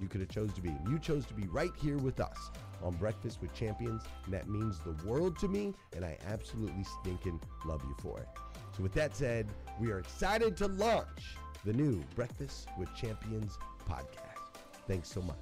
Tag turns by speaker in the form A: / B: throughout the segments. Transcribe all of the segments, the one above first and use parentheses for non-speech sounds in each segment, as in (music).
A: you could have chose to be. You chose to be right here with us on Breakfast with Champions, and that means the world to me, and I absolutely stinking love you for it. So with that said, we are excited to launch the new Breakfast with Champions podcast. Thanks so much.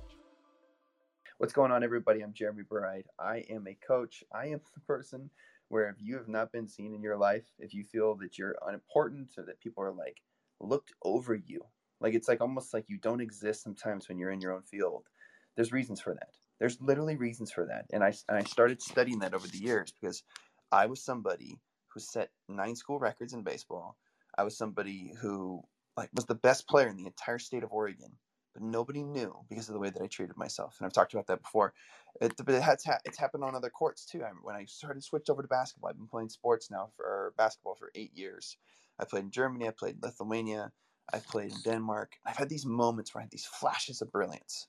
B: What's going on, everybody? I'm Jeremy Bride. I am a coach. I am the person where if you have not been seen in your life, if you feel that you're unimportant or that people are like looked over you, like it's like almost like you don't exist sometimes when you're in your own field. There's reasons for that. There's literally reasons for that. And I, and I started studying that over the years because I was somebody who set nine school records in baseball. I was somebody who like was the best player in the entire state of Oregon, but nobody knew because of the way that I treated myself. And I've talked about that before. It, but it has ha- it's happened on other courts too. I, when I started switched over to basketball, I've been playing sports now for basketball for eight years. I played in Germany. I played in Lithuania. I played in Denmark. I've had these moments where I had these flashes of brilliance.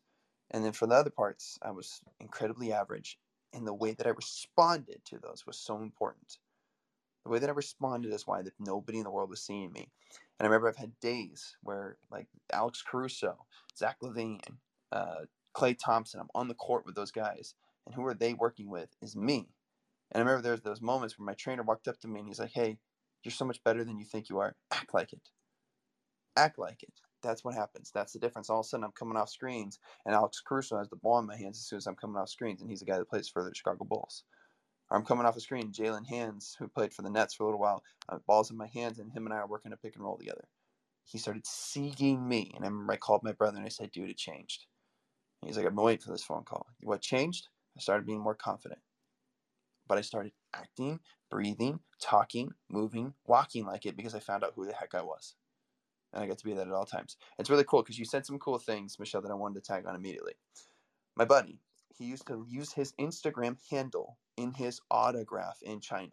B: And then for the other parts, I was incredibly average. And the way that I responded to those was so important. The way that I responded is why that nobody in the world was seeing me. And I remember I've had days where, like Alex Caruso, Zach LaVine, uh, Klay Thompson, I'm on the court with those guys. And who are they working with is me. And I remember there's those moments where my trainer walked up to me and he's like, hey, you're so much better than you think you are. Act like it. Act like it. That's what happens. That's the difference. All of a sudden, I'm coming off screens, and Alex Caruso has the ball in my hands as soon as I'm coming off screens, and he's the guy that plays for the Chicago Bulls. Or I'm coming off a screen, Jaylen Hands, who played for the Nets for a little while, uh, balls in my hands, and him and I are working a pick and roll together. He started seeing me, and I remember I called my brother and I said, "Dude, it changed." And he's like, "I've been waiting for this phone call." What changed? I started being more confident, but I started acting, breathing, talking, moving, walking like it because I found out who the heck I was and I get to be that at all times. It's really cool because you said some cool things, Michelle, that I wanted to tag on immediately. My buddy, he used to use his Instagram handle in his autograph in China.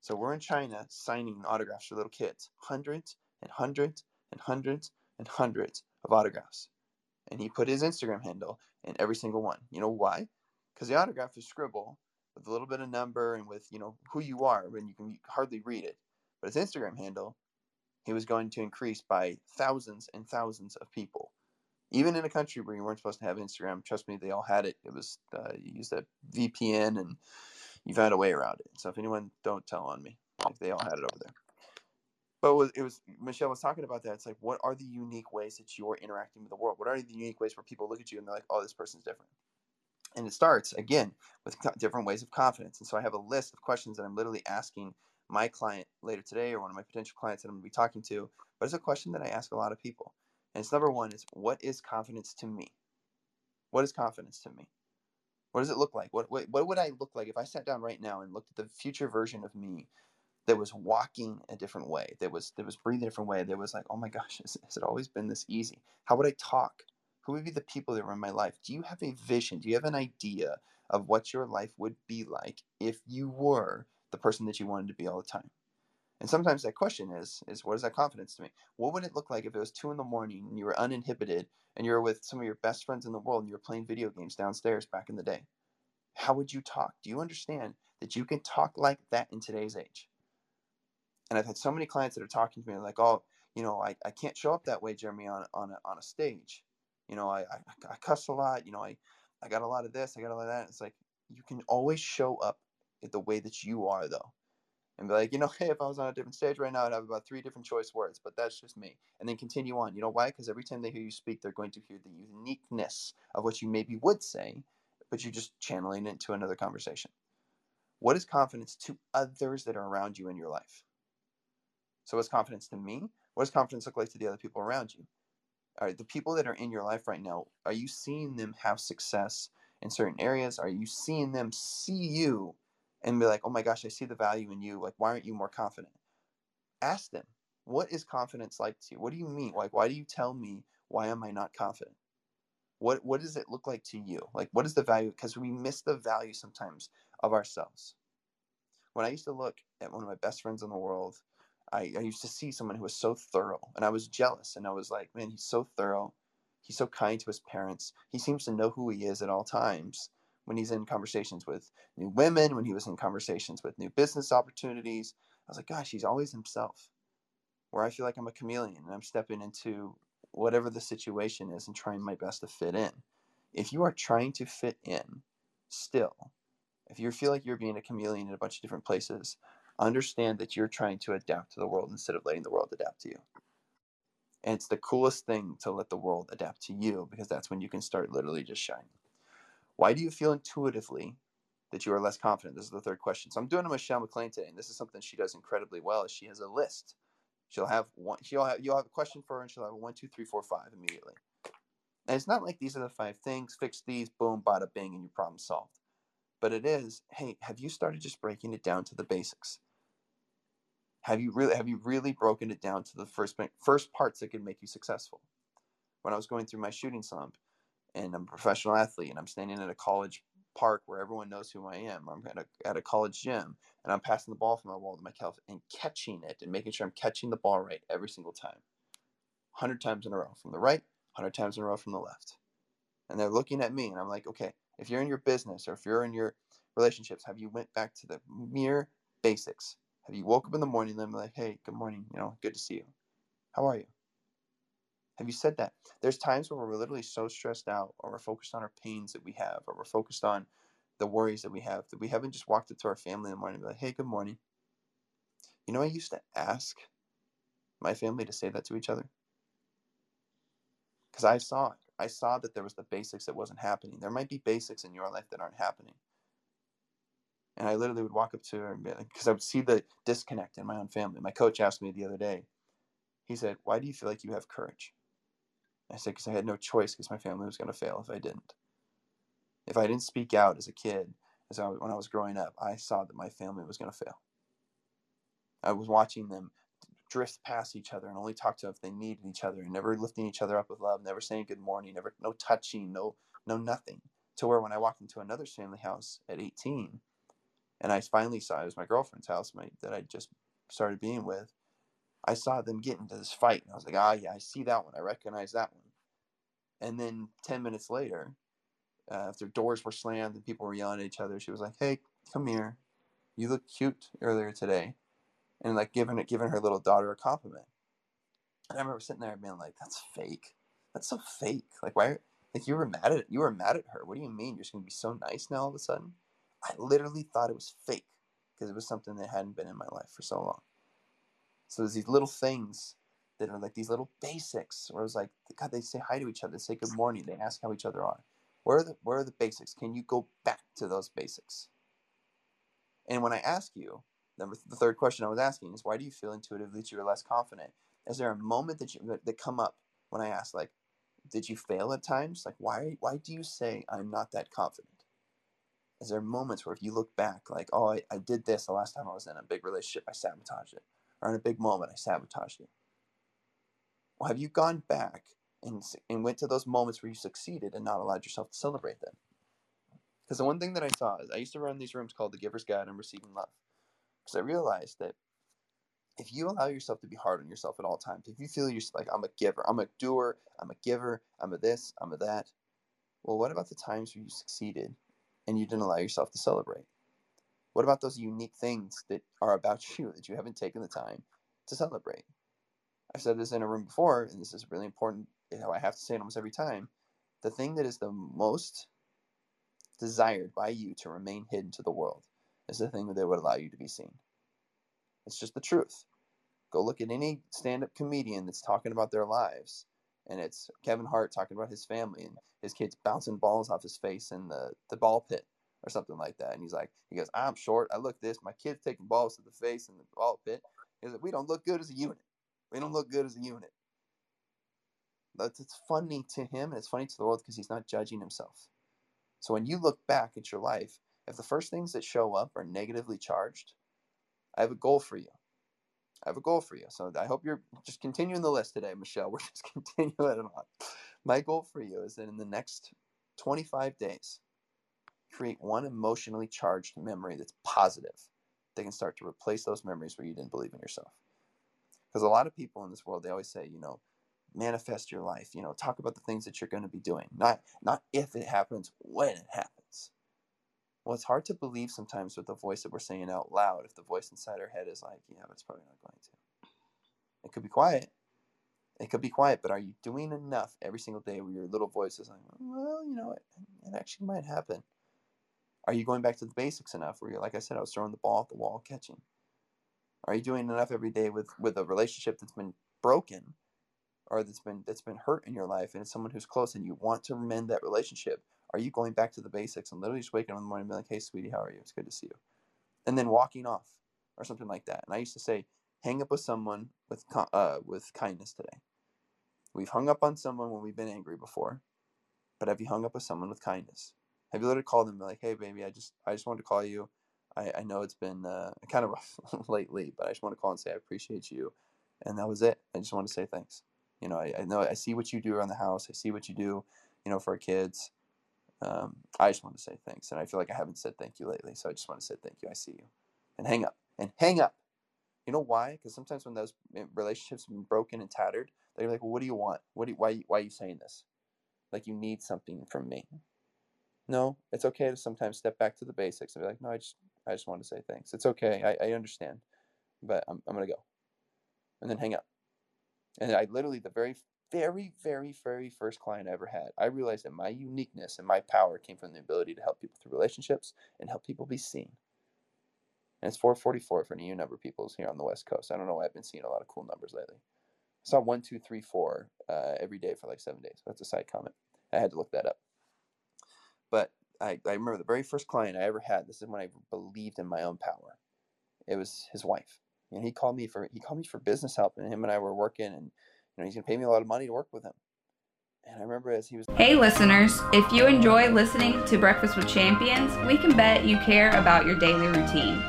B: So we're in China signing autographs for little kids, hundreds and hundreds and hundreds and hundreds of autographs. And he put his Instagram handle in every single one. You know why? Because the autograph is scribble with a little bit of number and with you know who you are, and you can hardly read it. But his Instagram handle he was going to increase by thousands and thousands of people. Even in a country where you weren't supposed to have Instagram, trust me, they all had it. It was uh, you used a VPN and you found a way around it. So if anyone don't tell on me, like they all had it over there. But it was, it was Michelle was talking about that. It's like, what are the unique ways that you're interacting with the world? What are the unique ways where people look at you and they're like, oh, this person's different? And it starts again with different ways of confidence. And so I have a list of questions that I'm literally asking my client later today or one of my potential clients that I'm going to be talking to. But it's a question that I ask a lot of people. And it's number one is what is confidence to me? What is confidence to me? What does it look like? What, what, what would I look like if I sat down right now and looked at the future version of me that was walking a different way, that was that was breathing a different way, that was like, oh my gosh, (laughs) has, has it always been this easy? How would I talk? Who would be the people that were in my life? Do you have a vision? Do you have an idea of what your life would be like if you were the person that you wanted to be all the time. And sometimes that question is is what is that confidence to me? What would it look like if it was two in the morning and you were uninhibited and you were with some of your best friends in the world and you were playing video games downstairs back in the day? How would you talk? Do you understand that you can talk like that in today's age? And I've had so many clients that are talking to me like, oh, you know, I, I can't show up that way, Jeremy, on on a, on a stage. You know, I, I I cuss a lot. You know, I I got a lot of this. I got a lot of that. It's like you can always show up the way that you are though. And be like you know hey if i was on a different stage right now i'd have about three different choice words but that's just me. And then continue on. You know why? Because every time they hear you speak they're going to hear the uniqueness of what you maybe would say but you're just channeling it into another conversation. What is confidence to others that are around you in your life? So what's confidence to me? What does confidence look like to the other people around you? All right the people that are in your life right now are you seeing them have success in certain areas? Are you seeing them see you and be like, oh my gosh, I see the value in you. Like, why aren't you more confident? Ask them, what is confidence like to you? What do you mean? Like, why do you tell me, why am I not confident? What, what does it look like to you? Like, what is the value? Because we miss the value sometimes of ourselves. When I used to look at one of my best friends in the world, I, I used to see someone who was so thorough, and I was jealous. And I was like, man, he's so thorough. He's so kind to his parents. He seems to know who he is at all times when he's in conversations with new women, when he was in conversations with new business opportunities. I was like, gosh, he's always himself. Where I feel like I'm a chameleon and I'm stepping into whatever the situation is and trying my best to fit in. If you are trying to fit in still, if you feel like you're being a chameleon in a bunch of different places, understand that you're trying to adapt to the world instead of letting the world adapt to you. And it's the coolest thing to let the world adapt to you because that's when you can start literally just shining. Why do you feel intuitively that you are less confident? This is the third question. So I'm doing a Michelle McLean today, and this is something she does incredibly well. Is she has a list. She'll have one. She'll have you'll have a question for her, and she'll have one, two, three, four, five immediately. And it's not like these are the five things. Fix these, boom, bada, bing, and your problem solved. But it is, hey, have you started just breaking it down to the basics? Have you really have you really broken it down to the first first parts that can make you successful? When I was going through my shooting slump, and I'm a professional athlete and I'm standing at a college park where everyone knows who I am. I'm at a, at a college gym and I'm passing the ball from my wall to my calf and catching it and making sure I'm catching the ball right every single time. 100 times in a row from the right, 100 times in a row from the left. And they're looking at me and I'm like, okay, if you're in your business or if you're in your relationships, have you went back to the mere basics? Have you woke up in the morning and like, hey, good morning, you know, good to see you. How are you? Have you said that? There's times where we're literally so stressed out, or we're focused on our pains that we have, or we're focused on the worries that we have, that we haven't just walked up to our family in the morning and be like, hey, good morning. You know, I used to ask my family to say that to each other. because I saw it. I saw that there was the basics that wasn't happening. There might be basics in your life that aren't happening. And I literally would walk up to her because I would see the disconnect in my own family. My coach asked me the other day, he said, Why do you feel like you have courage? I said, Because I had no choice because my family was going to fail if I didn't. If I didn't speak out as a kid, as I, when I was growing up, I saw that my family was going to fail. I was watching them drift past each other and only talk to them if they needed each other and never lifting each other up with love, never saying good morning, never no touching, no no nothing. To where when I walked into another family house at 18, and I finally saw it was my girlfriend's house my, that I just started being with, I saw them get into this fight, and I was like, ah, yeah, I see that one, I recognize that one. And then 10 minutes later, uh, after doors were slammed and people were yelling at each other, she was like, hey, come here, you look cute earlier today and like giving it giving her little daughter a compliment. And I remember sitting there being like, "That's fake. That's so fake. Like why? Like you were mad at you were mad at her. What do you mean? You're just gonna be so nice now all of a sudden?" I literally thought it was fake because it was something that hadn't been in my life for so long. So there's these little things that are like these little basics where it was like, God, they say hi to each other, they say good morning, they ask how each other are. Where are the where are the basics? Can you go back to those basics? And when I ask you, Number the third question I was asking is why do you feel intuitively that you're less confident? Is there a moment that you that come up when I ask like, did you fail at times? Like why why do you say I'm not that confident? Is there moments where if you look back, like, oh, I, I did this the last time I was in a big relationship, I sabotaged it, or in a big moment, I sabotaged you? Well, have you gone back and and went to those moments where you succeeded and not allowed yourself to celebrate them? Because the one thing that I saw is I used to run these rooms called the Giver's Guide and Receiving Love. Because I realized that if you allow yourself to be hard on yourself at all times, if you feel you're like, I'm a giver, I'm a doer, I'm a giver, I'm a this, I'm a that, well, what about the times where you succeeded and you didn't allow yourself to celebrate? What about those unique things that are about (laughs) you that you haven't taken the time to celebrate? I've said this in a room before, and this is really important. You know, I have to say it almost every time. The thing that is the most desired by you to remain hidden to the world is the thing that would allow you to be seen. It's just the truth. Go look at any stand up comedian that's talking about their lives, and it's Kevin Hart talking about his family and his kids bouncing balls off his face in the, the ball pit or something like that. And he's like, he goes, I'm short. I look this. My kid's taking balls to the face in the ball pit. He's like, we don't look good as a unit. We don't look good as a unit. That's it's funny to him and it's funny to the world because he's not judging himself. So when you look back at your life if the first things that show up are negatively charged, I have a goal for you. I have a goal for you. So I hope you're just continuing the list today, Michelle. (laughs) We're just continuing it on. My goal for you is that in the next 25 days, create one emotionally charged memory that's positive they can start to replace those memories where you didn't believe in yourself. Because a lot of people in this world, they always say, you know, manifest your life, you know, talk about the things that you're going to be doing. Not not if it happens, when it happens. Well, it's hard to believe sometimes with the voice that we're saying out loud if the voice inside our head is like, yeah, but it's probably not going to. It could be quiet. It could be quiet, but are you doing enough every single day where your little voice is like, well, you know, it, it actually might happen? Are you going back to the basics enough where you're, like I said, I was throwing the ball at the wall, catching? Are you doing enough every day with, with a relationship that's been broken or that's been that's been hurt in your life and it's someone who's close and you want to mend that relationship? Are you going back to the basics and literally just waking up in the morning and being like, hey, sweetie, how are you? It's good to see you. And then walking off or something like that. And I used to say, hang up with someone with, uh, with kindness today. We've hung up on someone when we've been angry before, but have you hung up with someone with kindness? Have you literally called them like, hey, baby, I just, I just wanted to call you. I, I know it's been uh, (laughs) kind of rough (laughs) lately, but I just want to call and say I appreciate you. And that was it. I just want to say thanks. You know, I, I know I see what you do around the house. I see what you do, you know, for our kids. Um, I just want to say thanks. And I feel like I haven't said thank you lately. So I just want to say thank you. I see you. And hang up. And hang up. You know why? Because sometimes when those eh, relationships have been broken and tattered, they're like, well, what do you want? What do you, why, why are you saying this? Like you need something from me. No, it's okay to sometimes step back to the basics and be like, no, I just, I just want to say thanks. It's okay. I, I understand, but I'm, I'm going to go. And then hang up. And I literally, the very very, very, very first client I ever had, I realized that my uniqueness and my power came from the ability to help people through relationships and help people be seen. And it's 444 for new number of people's here on the West Coast. I don't know why I've been seeing a lot of cool numbers lately. I saw one, two, three, four uh, every day for like seven days. That's a side comment. I had to look that up. But I, I remember the very first client I ever had. This is when I believed in my own power. It was his wife. And he called me for he called me for business help, and him and I were working, and you know he's gonna pay me a lot of money to work with him. And I remember as he was.
C: Hey, listeners! If you enjoy listening to Breakfast with Champions, we can bet you care about your daily routine.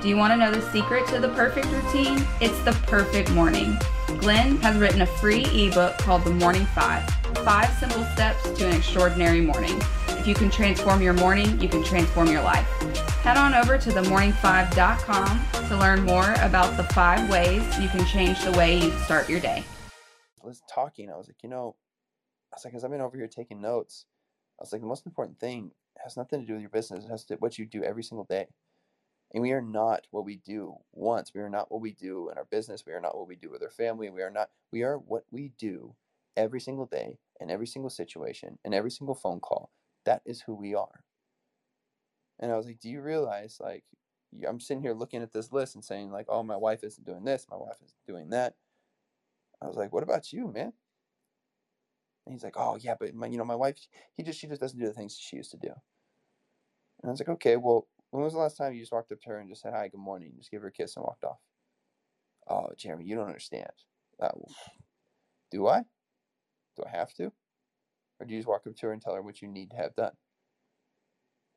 C: Do you want to know the secret to the perfect routine? It's the perfect morning. Glenn has written a free ebook called The Morning Five Five Simple Steps to an Extraordinary Morning. If you can transform your morning, you can transform your life. Head on over to themorning5.com to learn more about the five ways you can change the way you start your day.
B: I was talking, I was like, you know, I was like, as I've been over here taking notes, I was like, the most important thing has nothing to do with your business. It has to do what you do every single day. And we are not what we do once. We are not what we do in our business. We are not what we do with our family. We are not, we are what we do every single day in every single situation in every single phone call. That is who we are. And I was like, do you realize, like, I'm sitting here looking at this list and saying, like, oh, my wife isn't doing this, my wife isn't doing that. I was like, what about you, man? And he's like, oh, yeah, but my, you know, my wife, he just, she just doesn't do the things she used to do. And I was like, okay, well, when was the last time you just walked up to her and just said hi, good morning, just give her a kiss and walked off? Oh, Jeremy, you don't understand. Uh, do I? Do I have to? Or do you just walk up to her and tell her what you need to have done?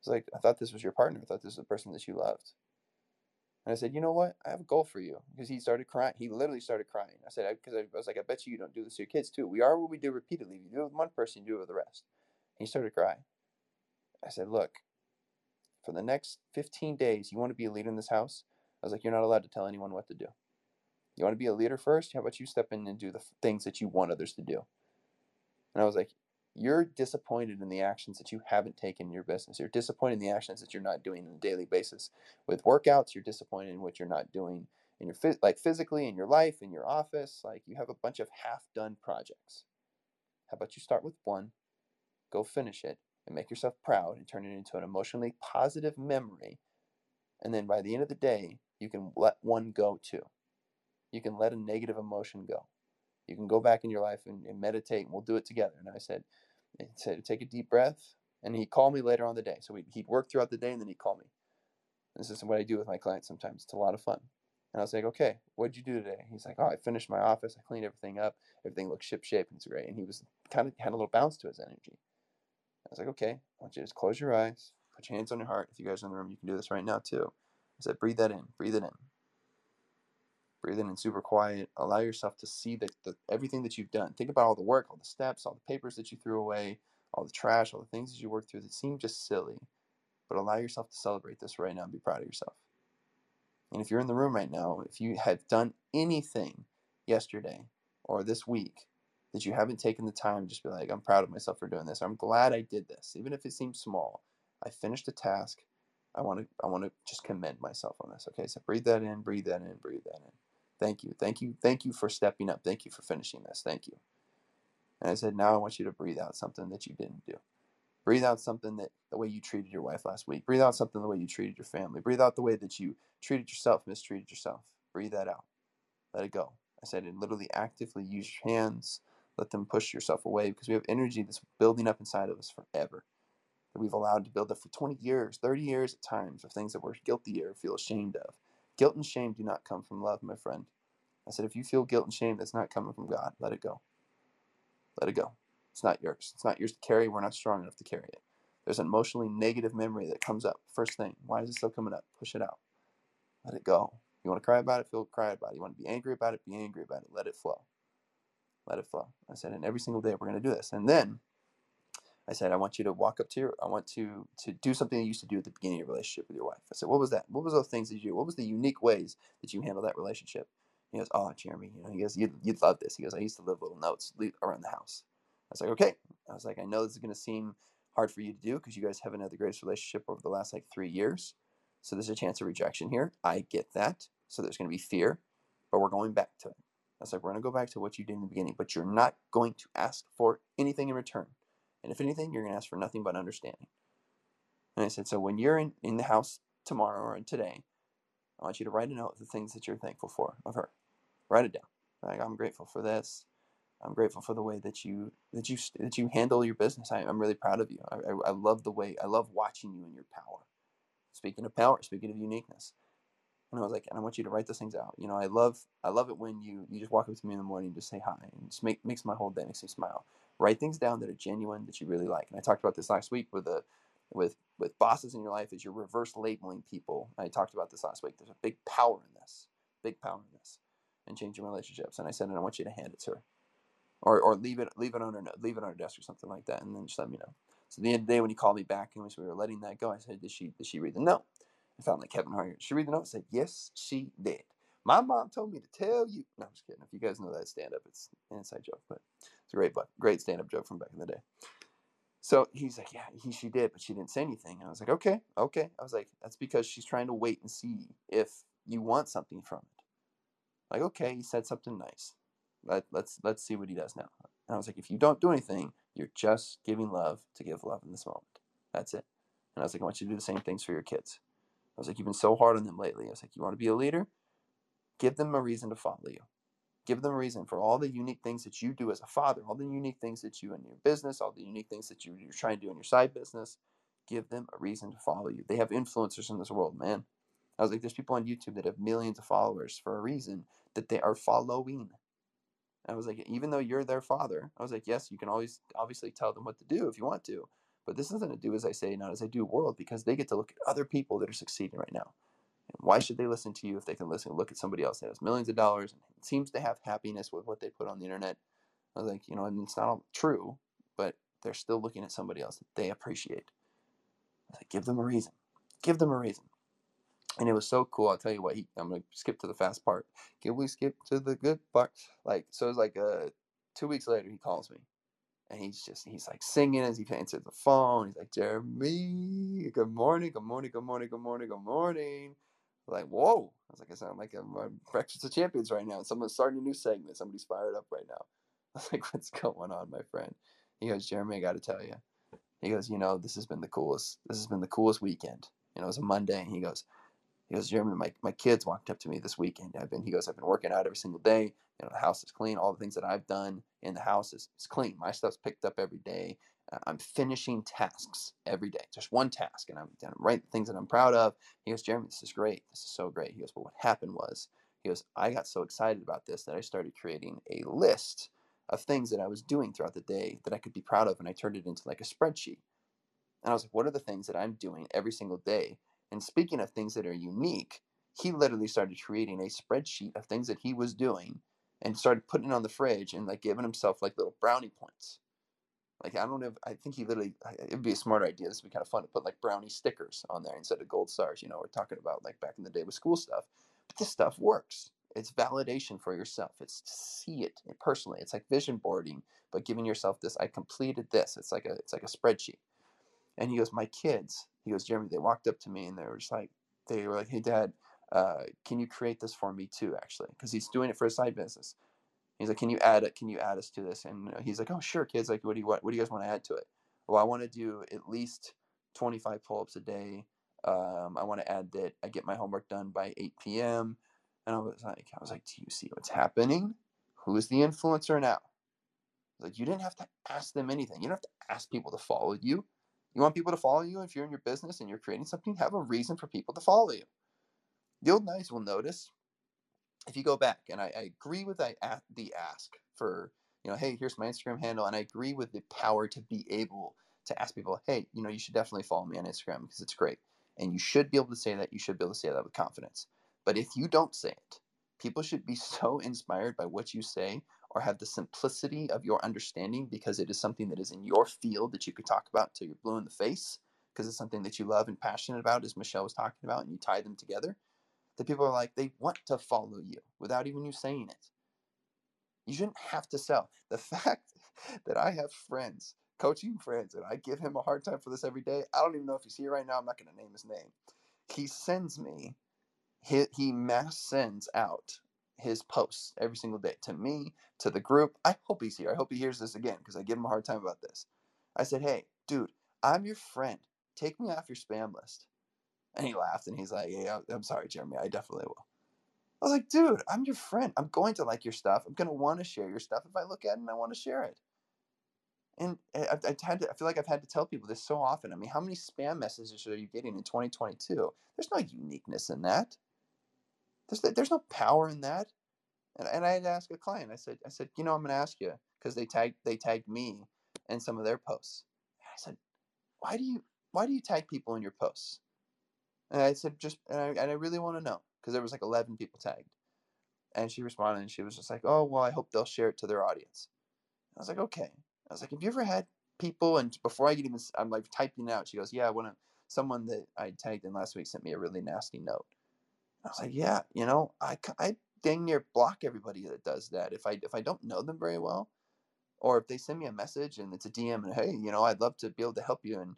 B: It's like, I thought this was your partner. I thought this was the person that you loved. And I said, you know what? I have a goal for you. Because he started crying. He literally started crying. I said, because I, I, was like, I bet you you don't do this to your kids too. We are what we do repeatedly. You do it with one person, you do it with the rest. And he started crying. I said, look, for the next 15 days, you want to be a leader in this house? I was like, you're not allowed to tell anyone what to do. You want to be a leader first? How about you step in and do the things that you want others to do? And I was like, you're disappointed in the actions that you haven't taken in your business. You're disappointed in the actions that you're not doing on a daily basis. With workouts, you're disappointed in what you're not doing in your like physically in your life, in your office. Like you have a bunch of half-done projects. How about you start with one, go finish it, and make yourself proud and turn it into an emotionally positive memory. And then by the end of the day, you can let one go too. You can let a negative emotion go. You can go back in your life and, and meditate, and we'll do it together. And I said, he said, take a deep breath. And he called me later on the day. So we, he'd work throughout the day, and then he'd call me. This is what I do with my clients sometimes. It's a lot of fun. And I was like, okay, what'd you do today? He's like, oh, I finished my office. I cleaned everything up. Everything looks ship shape and it's great. And he was kind of had a little bounce to his energy. I was like, okay, I want you to just close your eyes, put your hands on your heart. If you guys are in the room, you can do this right now too. I said, breathe that in, breathe it in. Breathe in super quiet. Allow yourself to see the, the, everything that you've done. Think about all the work, all the steps, all the papers that you threw away, all the trash, all the things that you worked through that seem just silly. But allow yourself to celebrate this right now and be proud of yourself. And if you're in the room right now, if you have done anything yesterday or this week that you haven't taken the time just be like, I'm proud of myself for doing this. I'm glad I did this. Even if it seems small, I finished a task. I want to I want to just commend myself on this. Okay, so breathe that in, breathe that in, breathe that in. Thank you. Thank you. Thank you for stepping up. Thank you for finishing this. Thank you. And I said, now I want you to breathe out something that you didn't do. Breathe out something that the way you treated your wife last week. Breathe out something the way you treated your family. Breathe out the way that you treated yourself, mistreated yourself. Breathe that out. Let it go. I said, and literally actively use your hands, let them push yourself away because we have energy that's building up inside of us forever. That we've allowed to build up for 20 years, 30 years at times of things that we're guilty or feel ashamed of. Guilt and shame do not come from love, my friend. I said, if you feel guilt and shame that's not coming from God, let it go. Let it go. It's not yours. It's not yours to carry. We're not strong enough to carry it. There's an emotionally negative memory that comes up. First thing, why is it still coming up? Push it out. Let it go. You want to cry about it? Feel cry about it. You want to be angry about it? Be angry about it. Let it flow let it flow. I said, and every single day we're going to do this. And then I said, I want you to walk up to your, I want to to do something you used to do at the beginning of your relationship with your wife. I said, what was that? What was those things that you? What was the unique ways that you handle that relationship? He goes, oh, Jeremy, you know, he goes, you'd, you'd love this. He goes, I used to live little notes around the house. I was like, okay. I was like, I know this is going to seem hard for you to do because you guys haven't had the greatest relationship over the last like three years. So there's a chance of rejection here. I get that. So there's going to be fear, but we're going back to it. I was like, we're going to go back to what you did in the beginning, but you're not going to ask for anything in return. And if anything, you're going to ask for nothing but understanding. And I said, so when you're in, in the house tomorrow or today, I want you to write a note of the things that you're thankful for of her. Write it down. Like I'm grateful for this. I'm grateful for the way that you that you that you handle your business. I, am really proud of you. I, I, I love the way I love watching you in your power. Speaking of power, speaking of uniqueness, and I was like, and I want you to write those things out. You know, I love I love it when you you just walk up to me in the morning and just say hi and just make makes my whole day makes me smile. Write things down that are genuine that you really like. And I talked about this last week with a with with bosses in your life is you're reverse labeling people. I talked about this last week. There's a big power in this, big power in this, and changing relationships. And I said, and I want you to hand it to her, or or leave it leave it on her leave it on her desk or something like that, and then just let me know. So the end of the day, when he called me back and we were letting that go, I said, did she did she read the note? I found like Kevin Hart. She read the note? Said, yes, she did. My mom told me to tell you. No, I'm just kidding. If you guys know that stand up, it's an inside joke, but it's a great, great stand up joke from back in the day. So he's like, yeah, he, she did, but she didn't say anything. And I was like, okay, okay. I was like, that's because she's trying to wait and see if you want something from it. Like, okay, he said something nice. Let, let's let's see what he does now. And I was like, if you don't do anything, you're just giving love to give love in this moment. That's it. And I was like, I want you to do the same things for your kids. I was like, you've been so hard on them lately. I was like, you want to be a leader? Give them a reason to follow you. Give them a reason for all the unique things that you do as a father, all the unique things that you in your business, all the unique things that you, you're trying to do in your side business. Give them a reason to follow you. They have influencers in this world, man. I was like, there's people on YouTube that have millions of followers for a reason that they are following. I was like, even though you're their father, I was like, yes, you can always obviously tell them what to do if you want to, but this isn't a do as I say, not as I do world because they get to look at other people that are succeeding right now. And why should they listen to you if they can listen look at somebody else that has millions of dollars and seems to have happiness with what they put on the internet? I was like, you know, and it's not all true, but they're still looking at somebody else that they appreciate. I was like, give them a reason. Give them a reason. And it was so cool. I'll tell you what, he, I'm to skip to the fast part. Can we skip to the good part? Like, so it was like uh, two weeks later, he calls me and he's just he's like singing as he answers the phone. He's like, Jeremy, good morning, good morning, good morning, good morning, good morning like, whoa. I was like, I sound like I'm Breakfast of Champions right now. Someone's starting a new segment. Somebody's fired up right now. (laughs) I was like, what's going on, my friend? He goes, Jeremy, I got to tell you. He goes, you know, this has been the coolest. This has been the coolest weekend. You know, it was a Monday. And he goes, he goes, Jeremy, my, my kids walked up to me this weekend. I've been, he goes, I've been working out every single day. You know, the house is clean. All the things that I've done in the house is, is clean. My stuff's picked up every day. I'm finishing tasks every day, just one task, and I'm, I'm writing things that I'm proud of. He goes, Jeremy, this is great. This is so great. He goes, but what happened was, he goes, I got so excited about this that I started creating a list of things that I was doing throughout the day that I could be proud of, and I turned it into like a spreadsheet. And I was like, what are the things that I'm doing every single day? And speaking of things that are unique, he literally started creating a spreadsheet of things that he was doing and started putting it on the fridge and like giving himself like little brownie points like I don't. If, I think he literally. It'd be a smart idea. This would be kind of fun to put like brownie stickers on there instead of gold stars. You know, we're talking about like back in the day with school stuff. But this stuff works. It's validation for yourself. It's to see it personally. It's like vision boarding, but giving yourself this. I completed this. It's like a. It's like a spreadsheet. And he goes, my kids. He goes, Jeremy. They walked up to me and they were just like, they were like, hey, Dad, uh, can you create this for me too? Actually, because he's doing it for a side business. He's like, can you add it? Can you add us to this? And he's like, oh, sure, kids. Like, what do you what, what do you guys want to add to it? Well, I want to do at least 25 pull-ups a day. Um, I want to add that I get my homework done by 8 p.m. And I was like, I was like, do you see what's happening? Who is the influencer now? Like, you didn't have to ask them anything. You don't have to ask people to follow you. You want people to follow you if you're in your business and you're creating something, have a reason for people to follow you. The old guys will notice if you go back, and I, I agree with the, the ask for, you know, hey, here's my Instagram handle, and I agree with the power to be able to ask people, hey, you know, you should definitely follow me on Instagram because it's great. And you should be able to say that. You should be able to say that with confidence. But if you don't say it, people should be (laughs) so inspired by what you say or have the simplicity of your understanding because it is something that is in your field that you could talk about until you're blue in the face because it's something that you love and passionate about, as Michelle was talking about, and you tie them together that people are like, they want to follow you without even you saying it. You shouldn't have to sell. (laughs) The fact that I have friends, coaching friends, and I give him a hard time for this every day, I don't even know if he's here right now. I'm not going to name his name. He sends me, he, he mass sends out his posts every single day to me, to the group. I hope he's here. I hope he hears this again because I give him a hard time about this. I said, hey, dude, I'm your friend. Take me off your spam list. And he laughed and he's like, Yeah, I'm sorry, Jeremy. I definitely will. I was like, dude, I'm your friend. I'm going to like your stuff. I'm going to want to share your stuff if I look at it and I want to share it. And I- I've, I've had to, I feel like I've had to tell people this so often. I mean, how many spam messages are you getting in 2022? There's no uniqueness in that. There's, there's no power in that. And, and I had to ask a client. I said, I said, you know, I'm going to ask you because they tagged they tagged me in some of their posts. And I said, why do you why do you tag people in your posts? And I said, just and I, and I really want to know because there was like 11 people tagged. And she responded and she was just like, oh well, I hope they'll share it to their audience. I was like, okay. I was like, have you ever had people? And before I could even, I'm like typing out. She goes, yeah, when someone that I tagged in last week sent me a really nasty note. I was like, yeah, you know, I, I dang near block everybody that does that. If I if I don't know them very well, or if they send me a message and it's a DM and hey, you know, I'd love to be able to help you and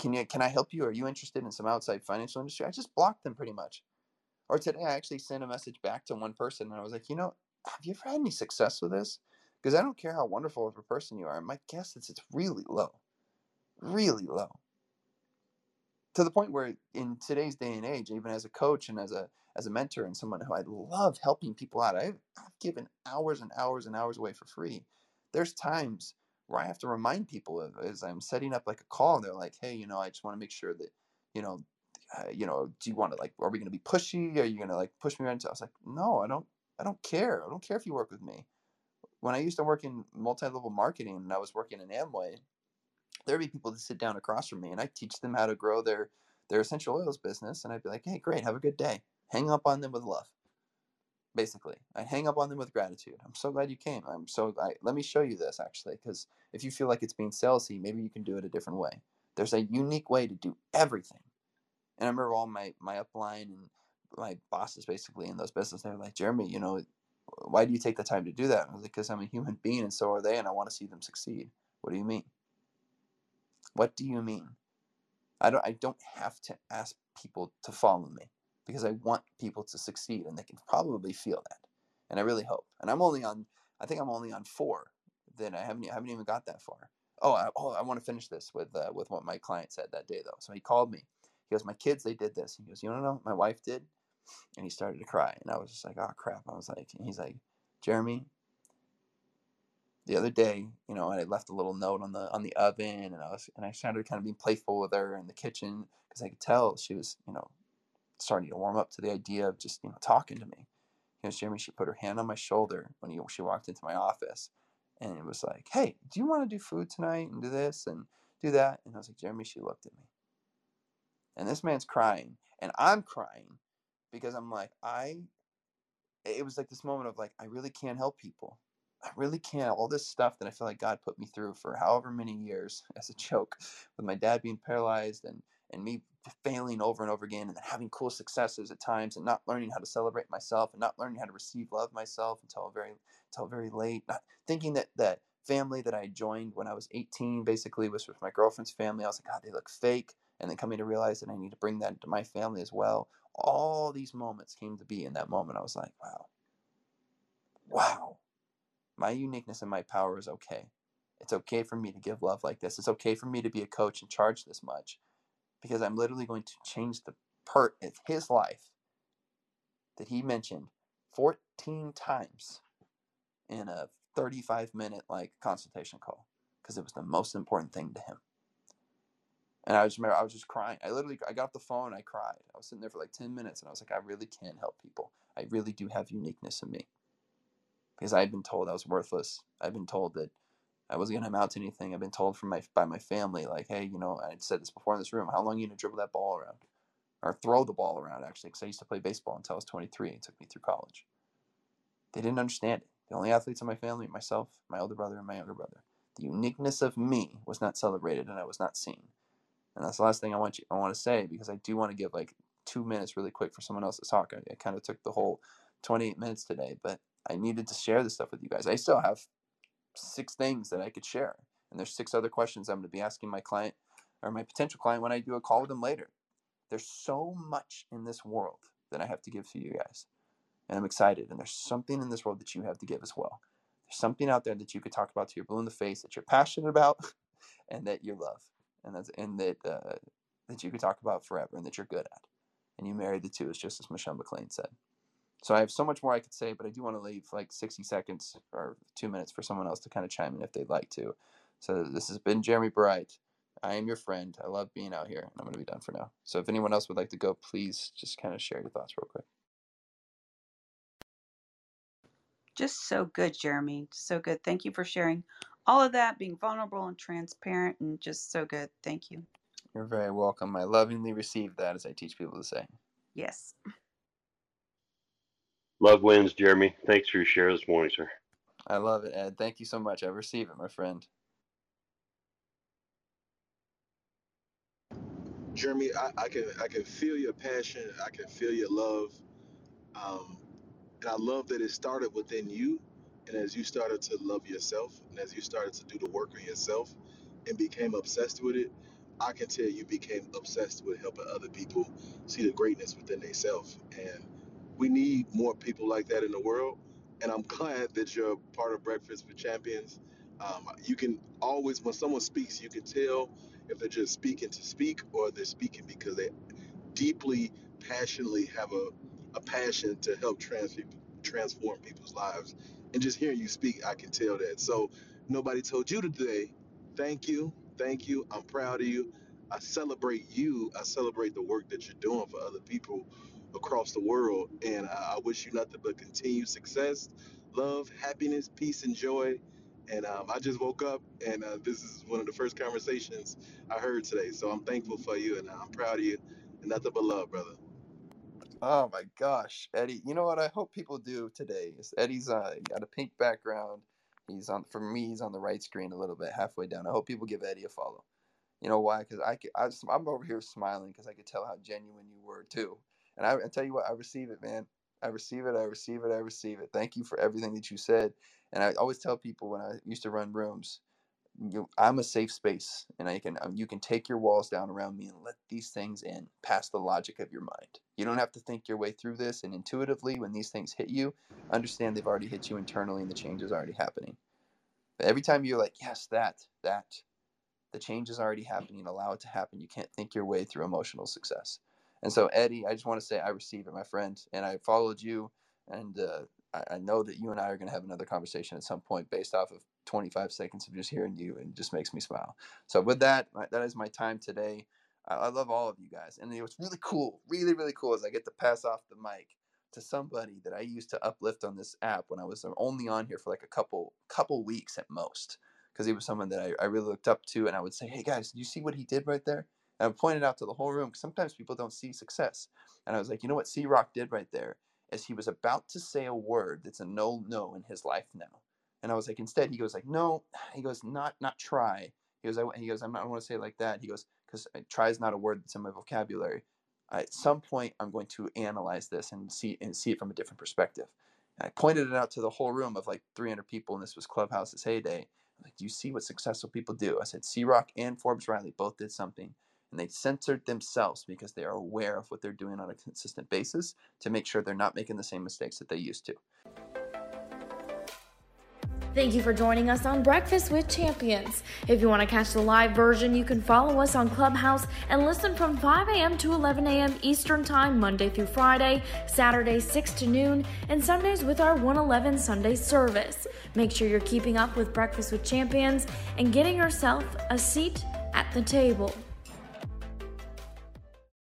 B: can you can I help you? Are you interested in some outside financial industry? I just blocked them pretty much. Or today I actually sent a message back to one person and I was like, you know, have you ever had any success with this? Because I don't care how wonderful of a person you are. My guess is it's really low, really low. To the point where in today's day and age, even as a coach and as a as a mentor and someone who I love helping people out, I've, I've given hours and hours and hours away for free. There's times where I have to remind people of, as I'm setting up like a call, and they're like, "Hey, you know, I just want to make sure that, you know, uh, you know, do you want to like, are we going to be pushy? Are you going to like push me into?" I was like, "No, I don't. I don't care. I don't care if you work with me." When I used to work in multi-level marketing and I was working in Amway, there'd be people that sit down across from me, and I teach them how to grow their their essential oils business, and I'd be like, "Hey, great, have a good day." Hang up on them with love basically. I hang up on them with gratitude. I'm so glad you came. I'm so glad. Let me show you this actually, because if you feel like it's being salesy, maybe you can do it a different way. There's a unique way to do everything. And I remember all my my upline and my bosses basically in those businesses. They're like, Jeremy, you know, why do you take the time to do that? I was like, because I'm a human being and so are they, and I want to see them succeed. What do you mean? What do you mean? I don't I don't have to ask people to follow me because I want people to succeed and they can probably feel that. And I really hope. And I'm only on, I think I'm only on four. Then I haven't, I haven't even got that far. Oh, I, oh, I want to finish this with uh, with what my client said that day though. So he called me. He goes, my kids, they did this. He goes, you don't know, my wife did, and he started to cry. And I was just like, oh crap. I was like, he's like, Jeremy. The other day, you know, I left a little note on the on the oven, and I was and I started kind of being playful with her in the kitchen because I could tell she was, you know, starting to warm up to the idea of just you know talking to me. You know, Jeremy, she put her hand on my shoulder when he, she walked into my office, and it was like, "Hey, do you want to do food tonight and do this and do that?" And I was like, "Jeremy," she looked at me, and this man's crying, and I'm crying because I'm like, I. It was like this moment of like, I really can't help people. I really can't. All this stuff that I feel like God put me through for however many years (laughs) as a joke, with my dad being paralyzed and and me failing over and over again and then having cool successes at times and not learning how to celebrate myself and not learning how to receive love myself until very until very late not thinking that that family that i joined when i was 18 basically was with my girlfriend's family. I was like god they look fake and then coming to realize that i need to bring that into my family as well. All these moments came to be in that moment. I was like wow. Wow. My uniqueness and my power is okay. It's okay for me to give love like this. It's okay for me to be a coach and charge this much because I'm literally going to change the part of his life that he mentioned 14 times in a 35 minute like consultation call because it was the most important thing to him. And I just remember I was just crying. I literally I got off the phone, I cried. I was sitting there for like 10 minutes and I was like, I really can help people. I really do have uniqueness in me. Because I've been told I was worthless. I've been told that I wasn't gonna amount to anything. I've been told from my by my family, like, hey, you know, I said this before in this room. How long are you gonna dribble that ball around, or throw the ball around? Actually, because I used to play baseball until I was 23. It took me through college. They didn't understand it. The only athletes in my family, myself, my older brother, and my younger brother. The uniqueness of me was not celebrated, and I was not seen. And that's the last thing I want you I want to say because I do want to give like two minutes really quick for someone else to talk. I, I kind of took the whole 28 minutes today, but I needed to share this stuff with you guys. I still have six things that I could share. And there's six other questions I'm going to be asking my client or my potential client when I do a call with them later. There's so much in this world that I have to give to you guys. And I'm excited. And there's something in this world that you have to give as well. There's something out there that you could talk about to your blue in the face that you're passionate about (laughs) and that you love. And that's and that uh, that you could talk about forever and that you're good at. And you marry the two, as just as Michelle McLean said. So I have so much more I could say, but I do want to leave like 60 seconds or two minutes for someone else to kind of chime in if they'd like to. So this has been Jeremy Bright. I am your friend. I love being out here, and I'm going to be done for now. So if anyone else would like to go, please just kind of share your thoughts real quick.
D: Just so good, Jeremy. So good. Thank you for sharing all of that, being vulnerable and transparent, and just so good. Thank you.
B: You're very welcome. I lovingly receive that as I teach people to say.
D: Yes.
E: Love wins, Jeremy. Thanks for your share this morning, sir.
B: I love it, Ed. Thank you so much. I receive it, my friend.
F: Jeremy, I, I can I can feel your passion. I can feel your love, um, and I love that it started within you. And as you started to love yourself, and as you started to do the work on yourself, and became obsessed with it, I can tell you became obsessed with helping other people see the greatness within themselves. And we need more people like that in the world. And I'm glad that you're part of Breakfast with Champions. Um, you can always, when someone speaks, you can tell if they're just speaking to speak or they're speaking because they deeply, passionately have a, a passion to help trans- transform people's lives. And just hearing you speak, I can tell that. So, nobody told you today, thank you, thank you. I'm proud of you. I celebrate you. I celebrate the work that you're doing for other people across the world. And I, I wish you nothing but continued success, love, happiness, peace, and joy. And um, I just woke up, and uh, this is one of the first conversations I heard today. So I'm thankful for you, and I'm proud of you. And nothing but love, brother.
B: Oh my gosh, Eddie! You know what I hope people do today is Eddie's uh, got a pink background. He's on for me. He's on the right screen a little bit, halfway down. I hope people give Eddie a follow. You know why? Because I, could, I I'm over here smiling because I could tell how genuine you were too. And I, I tell you what, I receive it, man. I receive it. I receive it. I receive it. Thank you for everything that you said. And I always tell people when I used to run rooms, you, I'm a safe space, and I can um, you can take your walls down around me and let these things in past the logic of your mind. You don't have to think your way through this, and intuitively, when these things hit you, understand they've already hit you internally, and the change is already happening. But every time you're like, yes, that, that, the change is already happening. Allow it to happen. You can't think your way through emotional success. And so, Eddie, I just want to say I receive it, my friend, and I followed you, and uh, I, I, know that you and I are going to have another conversation at some point based off of 25 seconds of just hearing you, and just makes me smile. So, with that, my, that is my time today. I, I love all of you guys, and was really cool, really, really cool, as I get to pass off the mic to somebody that I used to uplift on this app when I was only on here for like a couple couple weeks at most, because he was someone that I, I really looked up to, and I would say, "Hey guys, do you see what he did right there?" And I pointed out to the whole room sometimes people don't see success. And I was like, you know what C Rock did right there is he was about to say a word that's a no no in his life now. And I was like, instead, he goes like, no, he goes, not not try. He goes, I, he goes, I'm not, I want to say it like that. He goes, because uh, try is not a word that's in my vocabulary. at some point, I'm going to analyze this and see and see it from a different perspective. And I pointed it out to the whole room of like 300 people, and this was Clubhouse's heyday. I'm like, do you see what successful people do? I said, C Rock and Forbes Riley both did something and they censored themselves because they are aware of what they're doing on a consistent basis to make sure they're not making the same mistakes that they used to.
G: Thank you for joining us on Breakfast with Champions. If you want to catch the live version, you can follow us on Clubhouse and listen from 5 a.m. to 11 a.m. Eastern Time, Monday through Friday, Saturday 6 to noon, and Sundays with our 111 Sunday service. Make sure you're keeping up with Breakfast with Champions and getting yourself a seat at the table.